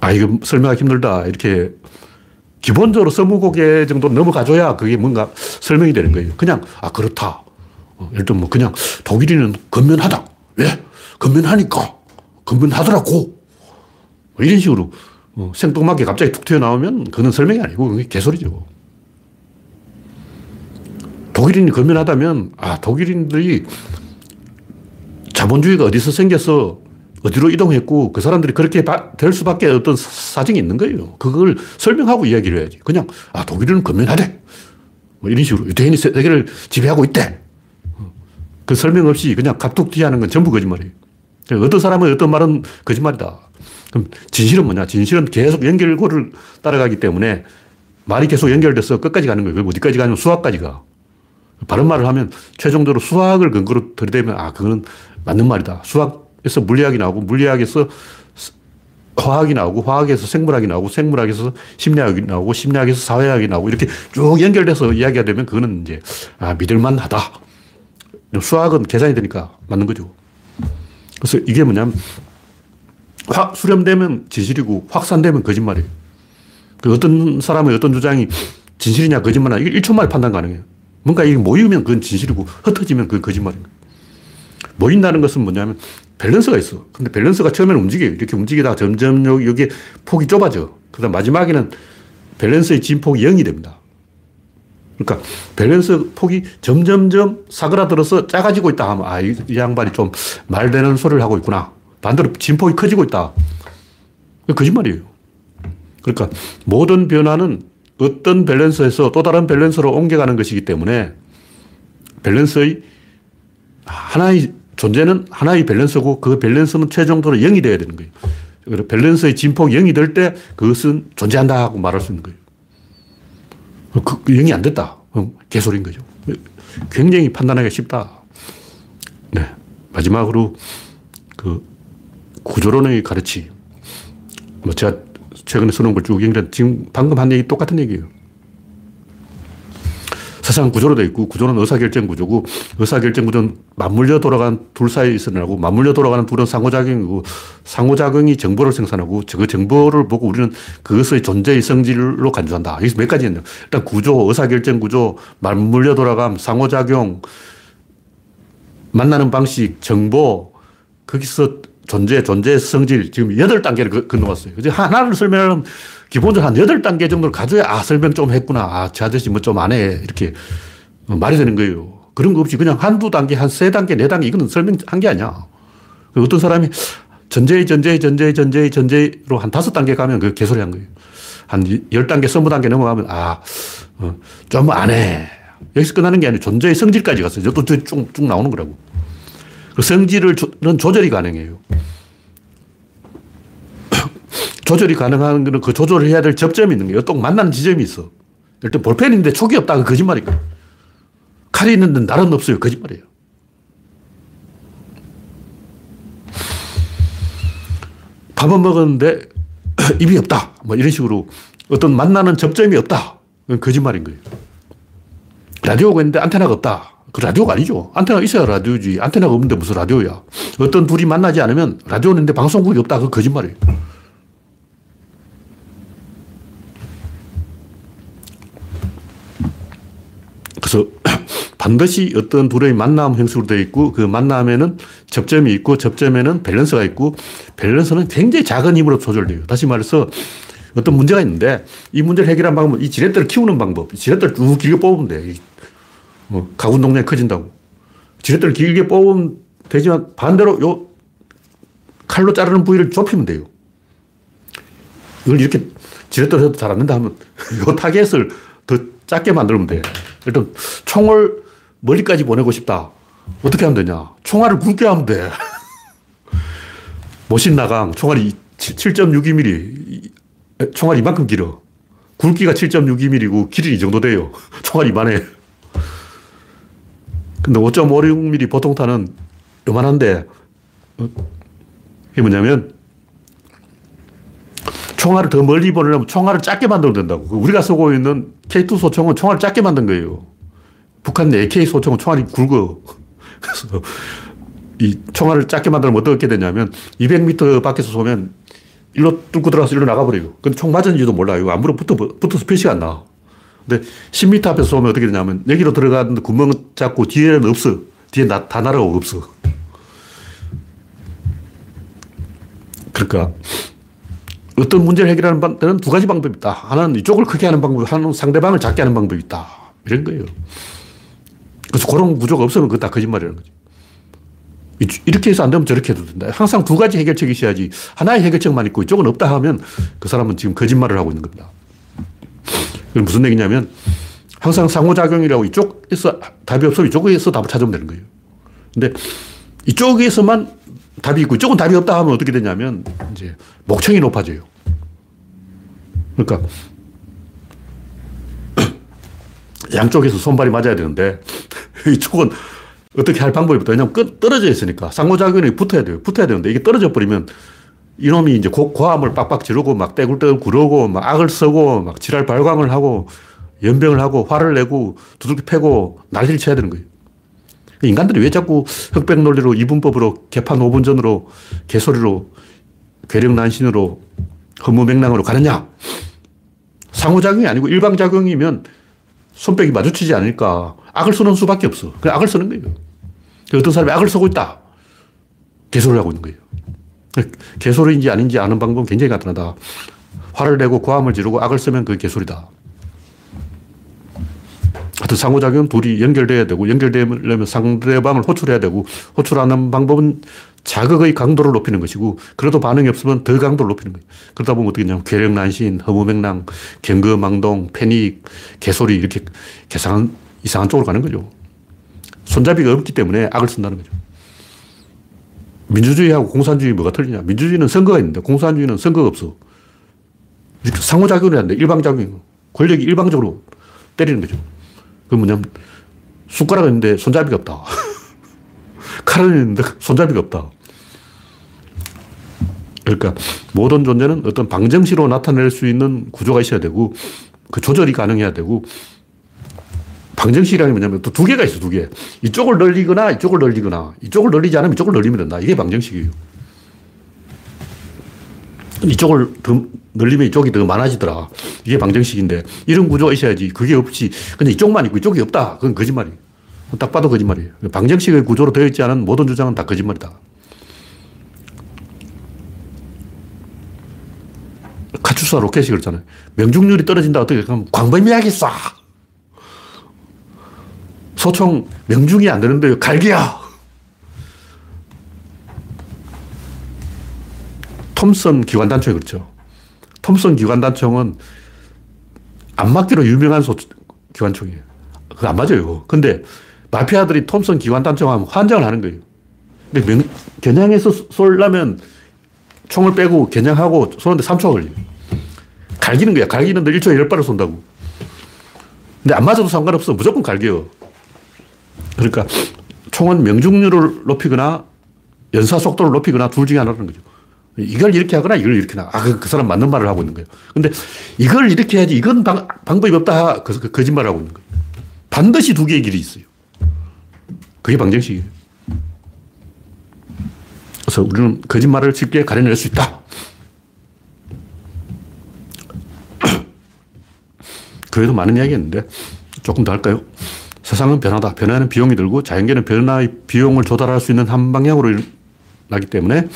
아 이거 설명하기 힘들다 이렇게 기본적으로 서무고개 정도 넘어가줘야 그게 뭔가 설명이 되는 거예요. 그냥, 아, 그렇다. 어, 예를 들면 뭐 그냥 독일인은 건면하다. 왜? 건면하니까. 건면하더라고. 뭐 이런 식으로 어, 생뚱맞게 갑자기 툭 튀어나오면 그건 설명이 아니고 그게 개소리죠. 독일인이 건면하다면, 아, 독일인들이 자본주의가 어디서 생겨서 어디로 이동했고 그 사람들이 그렇게 될 수밖에 어떤 사정이 있는 거예요. 그걸 설명하고 이야기를 해야지. 그냥 아 독일은 건면하대. 뭐 이런 식으로 유대인이 세계를 지배하고 있대. 그 설명 없이 그냥 갑툭튀하는 건 전부 거짓말이에요. 어떤 사람은 어떤 말은 거짓말이다. 그럼 진실은 뭐냐? 진실은 계속 연결고를 따라가기 때문에 말이 계속 연결돼서 끝까지 가는 거예요. 어디까지 가냐면 수학까지 가. 바른 말을 하면 최종적으로 수학을 근거로 들이대면 아, 그거는 맞는 말이다. 수학 에서 물리학이 나오고 물리학에서 화학이 나오고 화학에서 생물학이 나오고 생물학에서 심리학이 나오고 심리학에서 사회학이 나오고 이렇게 쭉 연결돼서 이야기가 되면 그거는 이제 아, 믿을만 하다. 수학은 계산이 되니까 맞는 거죠. 그래서 이게 뭐냐면 확 수렴되면 진실이고 확산되면 거짓말이에요. 그 어떤 사람의 어떤 주장이 진실이냐 거짓말이냐 이게 1초 만에 판단 가능해요. 뭔가 이게 모이면 그건 진실이고 흩어지면 그건 거짓말입니다. 모인다는 것은 뭐냐면 밸런스가 있어. 근데 밸런스가 처음에는 움직여요. 이렇게 움직이다가 점점 여기 폭이 좁아져. 그 다음 마지막에는 밸런스의 진폭이 0이 됩니다. 그러니까 밸런스 폭이 점점점 사그라들어서 작아지고 있다 하면 아, 이, 이 양반이 좀 말 되는 소리를 하고 있구나. 반대로 진폭이 커지고 있다. 거짓말이에요. 그러니까 모든 변화는 어떤 밸런스에서 또 다른 밸런스로 옮겨가는 것이기 때문에 밸런스의 하나의 존재는 하나의 밸런스고 그 밸런스는 최종적으로 0이 돼야 되는 거예요. 그래서 밸런스의 진폭이 0이 될 때 그것은 존재한다 하고 말할 수 있는 거예요. 그 0이 안 됐다. 개소리인 거죠. 굉장히 판단하기가 쉽다. 네. 마지막으로 그 구조론의 가르치. 뭐 제가 최근에 써놓은 걸쭉 연결, 지금 방금 한 얘기 똑같은 얘기예요. 세상 구조로 되어 있고 구조는 의사결정 구조고 의사결정 구조는 맞물려 돌아가는 둘 사이에 있으라고 맞물려 돌아가는 둘은 상호작용이고 상호작용이 정보를 생산하고 그 정보를 보고 우리는 그것의 존재의 성질로 간주한다. 여기서 몇 가지 있네요. 일단 구조, 의사결정 구조, 맞물려 돌아감, 상호작용, 만나는 방식, 정보, 거기서 존재, 존재의 성질, 지금 여덟 단계를 건너왔어요. 이제 하나를 설명하면 기본적으로 한 여덟 단계 정도를 가져야, 아, 설명 좀 했구나. 아, 저 아저씨 뭐 좀 안 해. 이렇게 말이 되는 거예요. 그런 거 없이 그냥 한두 단계, 한 세 단계, 네 단계, 이거는 설명한 게 아니야. 어떤 사람이 전제의 전제의 전제의 전제의 전제로 한 다섯 단계 가면 그 개소리 한 거예요. 한 열 단계, 스무 단계 넘어가면, 아, 어, 좀안 해. 여기서 끝나는 게 아니라 존재의 성질까지 갔어요. 또 쭉, 쭉 나오는 거라고. 그 성질은 조절이 가능해요. 조절이 가능한 거는 그 조절을 해야 될 접점이 있는 거예요. 또 만나는 지점이 있어. 일단 볼펜인데 촉이 없다. 그 거짓말이고. 칼이 있는데 날은 없어요. 거짓말이에요. 밥은 먹었는데 입이 없다. 뭐 이런 식으로 어떤 만나는 접점이 없다. 그건 거짓말인 거예요. 라디오가 있는데 안테나가 없다. 그 라디오가 아니죠. 안테나가 있어야 라디오지. 안테나가 없는데 무슨 라디오야. 어떤 둘이 만나지 않으면 라디오는 있는데 방송국이 없다. 그 거짓말이에요. 그래서 반드시 어떤 둘의 만남 형식으로 되어 있고 그 만남에는 접점이 있고 접점에는 밸런스가 있고 밸런스는 굉장히 작은 힘으로 조절돼요. 다시 말해서 어떤 문제가 있는데 이 문제를 해결한 방법은 이 지렛대를 키우는 방법. 지렛대를 쭉 길게 뽑으면 돼. 뭐 가군 동네 커진다고. 지렛대를 길게 뽑으면 되지만 반대로 요 칼로 자르는 부위를 좁히면 돼요. 이걸 이렇게 지렛대로 해도 잘 안 된다 하면 요 타겟을 더 작게 만들면 돼. 일단 총을 멀리까지 보내고 싶다. 어떻게 하면 되냐? 총알을 굵게 하면 돼. 모신 나강 총알이 7.62mm. 총알 이만큼 길어. 굵기가 7.62mm고 길이 이 정도 돼요. 총알이 이만해. 근데 5.56mm 보통탄은 요만한데, 어, 이게 뭐냐면, 총알을 더 멀리 보내려면 총알을 작게 만들어야 된다고. 우리가 쓰고 있는 K2 소총은 총알을 작게 만든 거예요. 북한 AK 소총은 총알이 굵어. 그래서 이 총알을 작게 만들면 어떻게 되냐면 200m 밖에서 쏘면 일로 뚫고 들어가서 일로 나가버려요. 근데 총 맞은지도 몰라요. 아무로 붙어, 붙어서 표시가 안 나. 근데 10m 앞에서 쏘면 어떻게 되냐면 여기로 들어가는데 구멍 잡고 뒤에는 없어. 뒤에 나, 다 날아오고 없어. 그러니까 어떤 문제를 해결하는 데는 두 가지 방법이 있다. 하나는 이쪽을 크게 하는 방법, 하나는 상대방을 작게 하는 방법이 있다. 이런 거예요. 그래서 그런 구조가 없으면 그거 다 거짓말이라는 거죠. 이렇게 해서 안 되면 저렇게 해도 된다. 항상 두 가지 해결책이 있어야지 하나의 해결책만 있고 이쪽은 없다 하면 그 사람은 지금 거짓말을 하고 있는 겁니다. 무슨 얘기냐면 항상 상호작용이라고 이쪽에서 답이 없으면 이쪽에서 답을 찾으면 되는 거예요. 근데 이쪽에서만 답이 있고 이쪽은 답이 없다 하면 어떻게 되냐면 이제 목청이 높아져요. 그러니까 양쪽에서 손발이 맞아야 되는데 이쪽은 어떻게 할 방법이 없다. 왜냐면 떨어져 있으니까 상호작용이 붙어야 돼요. 붙어야 되는데 이게 떨어져 버리면 이놈이 이제 고, 고함을 빡빡 지르고 막 떼굴떼굴 구르고 막 악을 쓰고 막 지랄 발광을 하고 연병을 하고 화를 내고 두들기 패고 난리를 쳐야 되는 거예요. 인간들이 왜 자꾸 흑백 논리로 이분법으로 개판 5분 전으로 개소리로 괴력난신으로 허무맹랑으로 가느냐? 상호작용이 아니고 일방작용이면 손뼉이 마주치지 않으니까 악을 쓰는 수밖에 없어. 그냥 악을 쓰는 거예요. 어떤 사람이 악을 쓰고 있다. 개소리를 하고 있는 거예요. 개소리인지 아닌지 아는 방법은 굉장히 간단하다. 화를 내고 고함을 지르고 악을 쓰면 그게 개소리다. 하여튼 상호작용 둘이 연결돼야 되고 연결되려면 상대방을 호출해야 되고 호출하는 방법은 자극의 강도를 높이는 것이고 그래도 반응이 없으면 더 강도를 높이는 거예요. 그러다 보면 어떻게 되냐면 괴력난신, 허무맹랑, 경거망동, 패닉, 개소리 이렇게 개상한 이상한 쪽으로 가는 거죠. 손잡이가 없기 때문에 악을 쓴다는 거죠. 민주주의하고 공산주의 뭐가 틀리냐? 민주주의는 선거가 있는데 공산주의는 선거가 없어. 상호작용이 안 돼. 일방작용. 권력이 일방적으로 때리는 거죠. 그 뭐냐면 숟가락이 있는데 손잡이가 없다. 칼은 있는데 손잡이가 없다. 그러니까 모든 존재는 어떤 방정시로 나타낼 수 있는 구조가 있어야 되고 그 조절이 가능해야 되고 방정식이라는 게 뭐냐면 또 두 개가 있어, 두 개. 이쪽을 늘리거나 이쪽을 늘리거나 이쪽을 늘리지 않으면 이쪽을 늘리면 된다. 이게 방정식이에요. 이쪽을 더 늘리면 이쪽이 더 많아지더라. 이게 방정식인데 이런 구조가 있어야지. 그게 없이 그냥 이쪽만 있고 이쪽이 없다. 그건 거짓말이에요. 딱 봐도 거짓말이에요. 방정식의 구조로 되어 있지 않은 모든 주장은 다 거짓말이다. 카츄사 로켓이 그렇잖아요. 명중률이 떨어진다. 어떻게 그럼 광범위하게 쏴. 소총 명중이 안 되는데 갈기야. 톰슨 기관단총이 그렇죠. 톰슨 기관단총은 안 맞기로 유명한 소, 기관총이에요. 그거 안 맞아요. 근데 마피아들이 톰슨 기관단총 하면 환장을 하는 거예요. 근데 명, 겨냥해서 쏠려면 총을 빼고 겨냥하고 쏘는데 3초가 걸려요. 갈기는 거야. 갈기는데 1초에 10발을 쏜다고. 근데 안 맞아도 상관없어. 무조건 갈겨요. 그러니까 총은 명중률을 높이거나 연사 속도를 높이거나 둘 중에 하나라는 거죠. 이걸 이렇게 하거나 이걸 이렇게 나. 아, 그, 그 사람 맞는 말을 하고 있는 거예요. 근데 이걸 이렇게 해야지 이건 방, 방법이 없다. 그, 그 거짓말을 하고 있는 거예요. 반드시 두 개의 길이 있어요. 그게 방정식이에요. 그래서 우리는 거짓말을 쉽게 가려낼 수 있다. 그 외에도 많은 이야기 했는데 조금 더 할까요? 세상은 변하다. 변화는 비용이 들고 자연계는 변화의 비용을 조달할 수 있는 한 방향으로 나기 때문에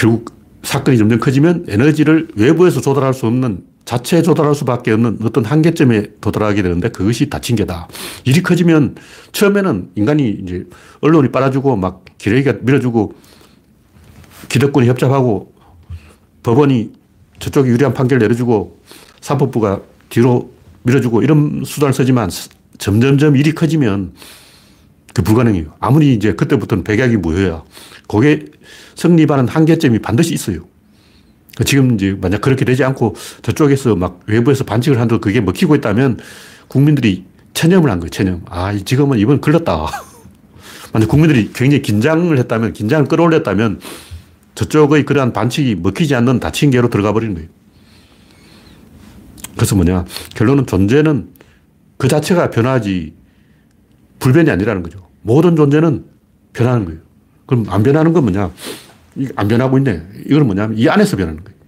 결국 사건이 점점 커지면 에너지를 외부에서 조달할 수 없는 자체 조달할 수밖에 없는 어떤 한계점에 도달하게 되는데 그것이 다친 게다. 일이 커지면 처음에는 인간이 이제 언론이 빨아주고 막 기레기가 밀어주고 기득권이 협잡하고 법원이 저쪽이 유리한 판결 내려주고 사법부가 뒤로 밀어주고 이런 수단을 쓰지만 점점점 일이 커지면 그 불가능해요. 아무리 이제 그때부터는 백약이 무효야. 그게 성립하는 한계점이 반드시 있어요. 지금 이제 만약 그렇게 되지 않고 저쪽에서 막 외부에서 반칙을 한다고 그게 먹히고 있다면 국민들이 체념을 한 거예요, 체념. 아, 지금은 이번 걸렸다. 만약 국민들이 굉장히 긴장을 했다면, 긴장을 끌어올렸다면 저쪽의 그러한 반칙이 먹히지 않는 닫힌 개로 들어가 버리는 거예요. 그래서 뭐냐. 결론은 존재는 그 자체가 변하지 불변이 아니라는 거죠. 모든 존재는 변하는 거예요. 그럼 안 변하는 건 뭐냐? 안 변하고 있네. 이건 뭐냐면 이 안에서 변하는 거예요.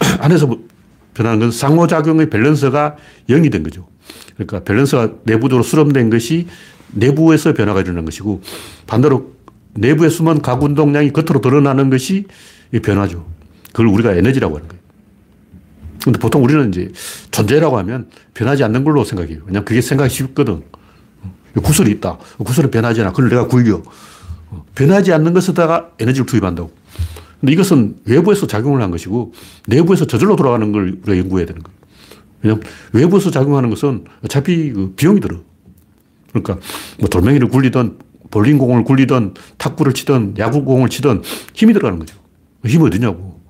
안에서 뭐 변하는 건 상호작용의 밸런스가 0이 된 거죠. 그러니까 밸런스가 내부적으로 수렴된 것이 내부에서 변화가 일어나는 것이고 반대로 내부에 숨은 가운동량이 겉으로 드러나는 것이 변화죠. 그걸 우리가 에너지라고 하는 거예요. 근데 보통 우리는 이제 존재라고 하면 변하지 않는 걸로 생각해요. 왜냐면 그게 생각이 쉽거든. 구슬이 있다. 구슬은 변하지 않아. 그걸 내가 굴려. 변하지 않는 것에다가 에너지를 투입한다고. 근데 이것은 외부에서 작용을 한 것이고 내부에서 저절로 돌아가는 걸 우리가 연구해야 되는 거예요. 왜냐하면 외부에서 작용하는 것은 어차피 그 비용이 들어. 그러니까 뭐 돌멩이를 굴리든 볼링공을 굴리든 탁구를 치든 야구공을 치든 힘이 들어가는 거죠. 힘이 어디냐고.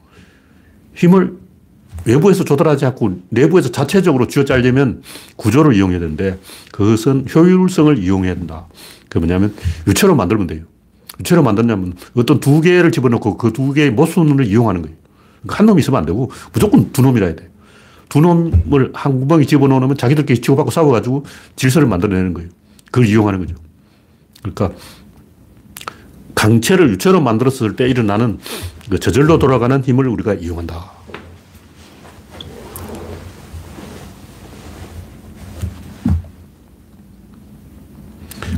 힘을 외부에서 조달하지 않고 내부에서 자체적으로 쥐어짜려면 구조를 이용해야 되는데 그것은 효율성을 이용해야 된다. 그 뭐냐면 유체로 만들면 돼요. 유체로 만드냐면 어떤 두 개를 집어넣고 그 두 개의 모순을 이용하는 거예요. 그러니까 한 놈이 있으면 안 되고 무조건 두 놈이라 해야 돼. 두 놈을 한 구멍에 집어넣으면 자기들끼리 치고받고 싸워가지고 질서를 만들어내는 거예요. 그걸 이용하는 거죠. 그러니까 강체를 유체로 만들었을 때 일어나는 그 저절로 돌아가는 힘을 우리가 이용한다.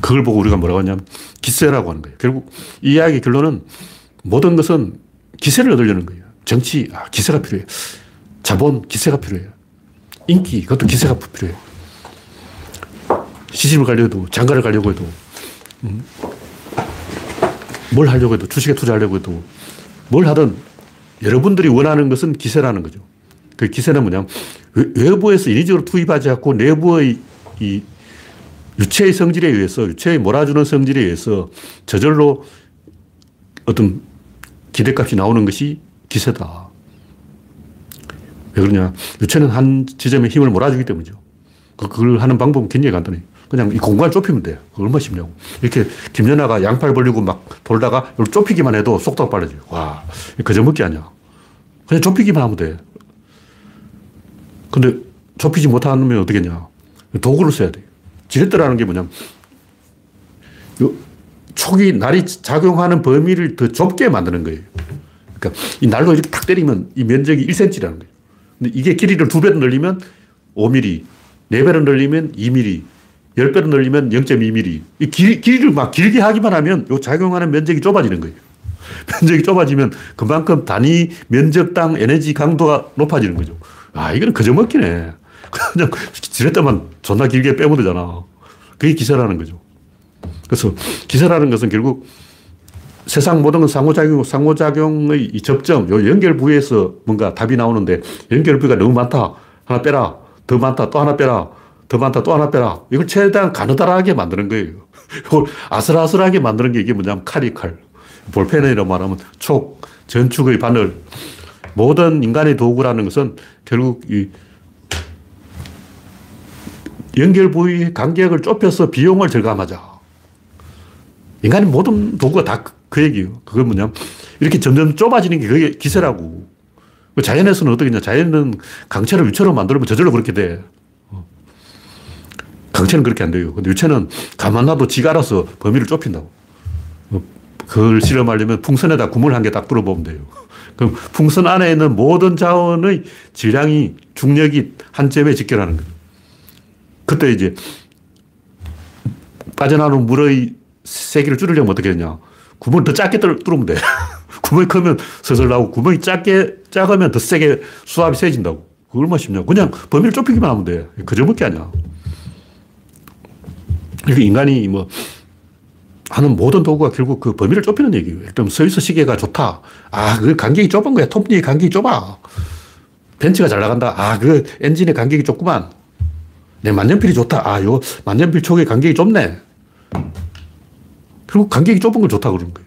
그걸 보고 우리가 뭐라고 하냐면 기세라고 하는 거예요. 결국 이 이야기 결론은 모든 것은 기세를 얻으려는 거예요. 정치, 아, 기세가 필요해요. 자본, 기세가 필요해요. 인기, 그것도 기세가 필요해요. 시집을 가려고 해도, 장가를 가려고 해도, 음, 뭘 하려고 해도, 주식에 투자하려고 해도, 뭘 하든 여러분들이 원하는 것은 기세라는 거죠. 그 기세는 뭐냐면 외부에서 인위적으로 투입하지 않고 내부의 이 유체의 성질에 의해서, 유체의 몰아주는 성질에 의해서 저절로 어떤 기대값이 나오는 것이 기세다. 왜 그러냐. 유체는 한 지점에 힘을 몰아주기 때문이죠. 그, 그걸 하는 방법은 굉장히 간단해 그냥 이 공간을 좁히면 돼요. 얼마나 쉽냐고. 이렇게 김연아가 양팔 벌리고 막 돌다가 이걸 좁히기만 해도 속도가 빨라져요. 와, 그저먹기 아니야. 그냥 좁히기만 하면 돼. 근데 좁히지 못하면 어떻겠냐. 도구를 써야 돼. 지렛대라는 게 뭐냐면, 촉이, 날이 작용하는 범위를 더 좁게 만드는 거예요. 그러니까 이 날로 이렇게 탁 때리면 이 면적이 1cm라는 거예요. 근데 이게 길이를 두 배로 늘리면 5mm, 네 배로 늘리면 2mm, 10배로 늘리면 0.2mm. 이 길, 길이를 막 길게 하기만 하면 요 작용하는 면적이 좁아지는 거예요. 면적이 좁아지면 그만큼 단위 면적당 에너지 강도가 높아지는 거죠. 아, 이거는 그저 먹기네. 그냥 지렛대만 존나 길게 빼면 되잖아. 그게 기세라는 거죠. 그래서 기세라는 것은 결국 세상 모든 건 상호작용, 상호작용의 이 접점, 요 연결 부위에서 뭔가 답이 나오는데 연결 부위가 너무 많다. 하나 빼라. 더 많다. 또 하나 빼라. 더 많다. 또 하나 빼라. 이걸 최대한 가느다랗게 만드는 거예요. 이걸 아슬아슬하게 만드는 게 이게 뭐냐면 칼이 칼. 볼펜이라고 말하면 촉, 전축의 바늘. 모든 인간의 도구라는 것은 결국 이 연결 부위 간격을 좁혀서 비용을 절감하자. 인간의 모든 도구가 다 그 얘기예요. 그건 뭐냐 이렇게 점점 좁아지는 게 그게 기세라고. 그 자연에서는 어떻게 냐. 자연은 강체를 유체로 만들면 저절로 그렇게 돼. 어. 강체는 그렇게 안 돼요. 근데 유체는 가만 놔도 지가 알아서 범위를 좁힌다고. 어, 그걸 실험하려면 풍선에다 구멍 한개 딱 뚫어보면 돼요. 그럼 풍선 안에 있는 모든 자원의 질량이 중력이 한 점에 직결하는 거예요. 그때 이제 빠져나오는 물의 세기를 줄이려면 어떻게 했냐. 구멍을 더 작게 뚫으면 돼. 구멍이 크면 서슬 나오고 구멍이 작게, 작으면 더 세게 수압이 세진다고. 얼마나 쉽냐. 그냥 범위를 좁히기만 하면 돼. 그저밖에 아니야. 이렇게 인간이 뭐 하는 모든 도구가 결국 그 범위를 좁히는 얘기예요. 일단 스위스 시계가 좋다. 아, 그 간격이 좁은 거야. 톱니의 간격이 좁아. 벤츠가 잘 나간다. 아, 그 엔진의 간격이 좁구만. 내 만년필이 좋다. 아, 요 만년필 촉의 간격이 좁네. 결국 간격이 좁은 걸 좋다 그러는 거예요.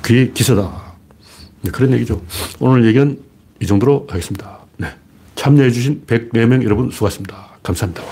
그게 기세다. 네, 그런 얘기죠. 오늘 얘기는 이 정도로 하겠습니다. 네. 참여해주신 104명 여러분 수고하셨습니다. 감사합니다.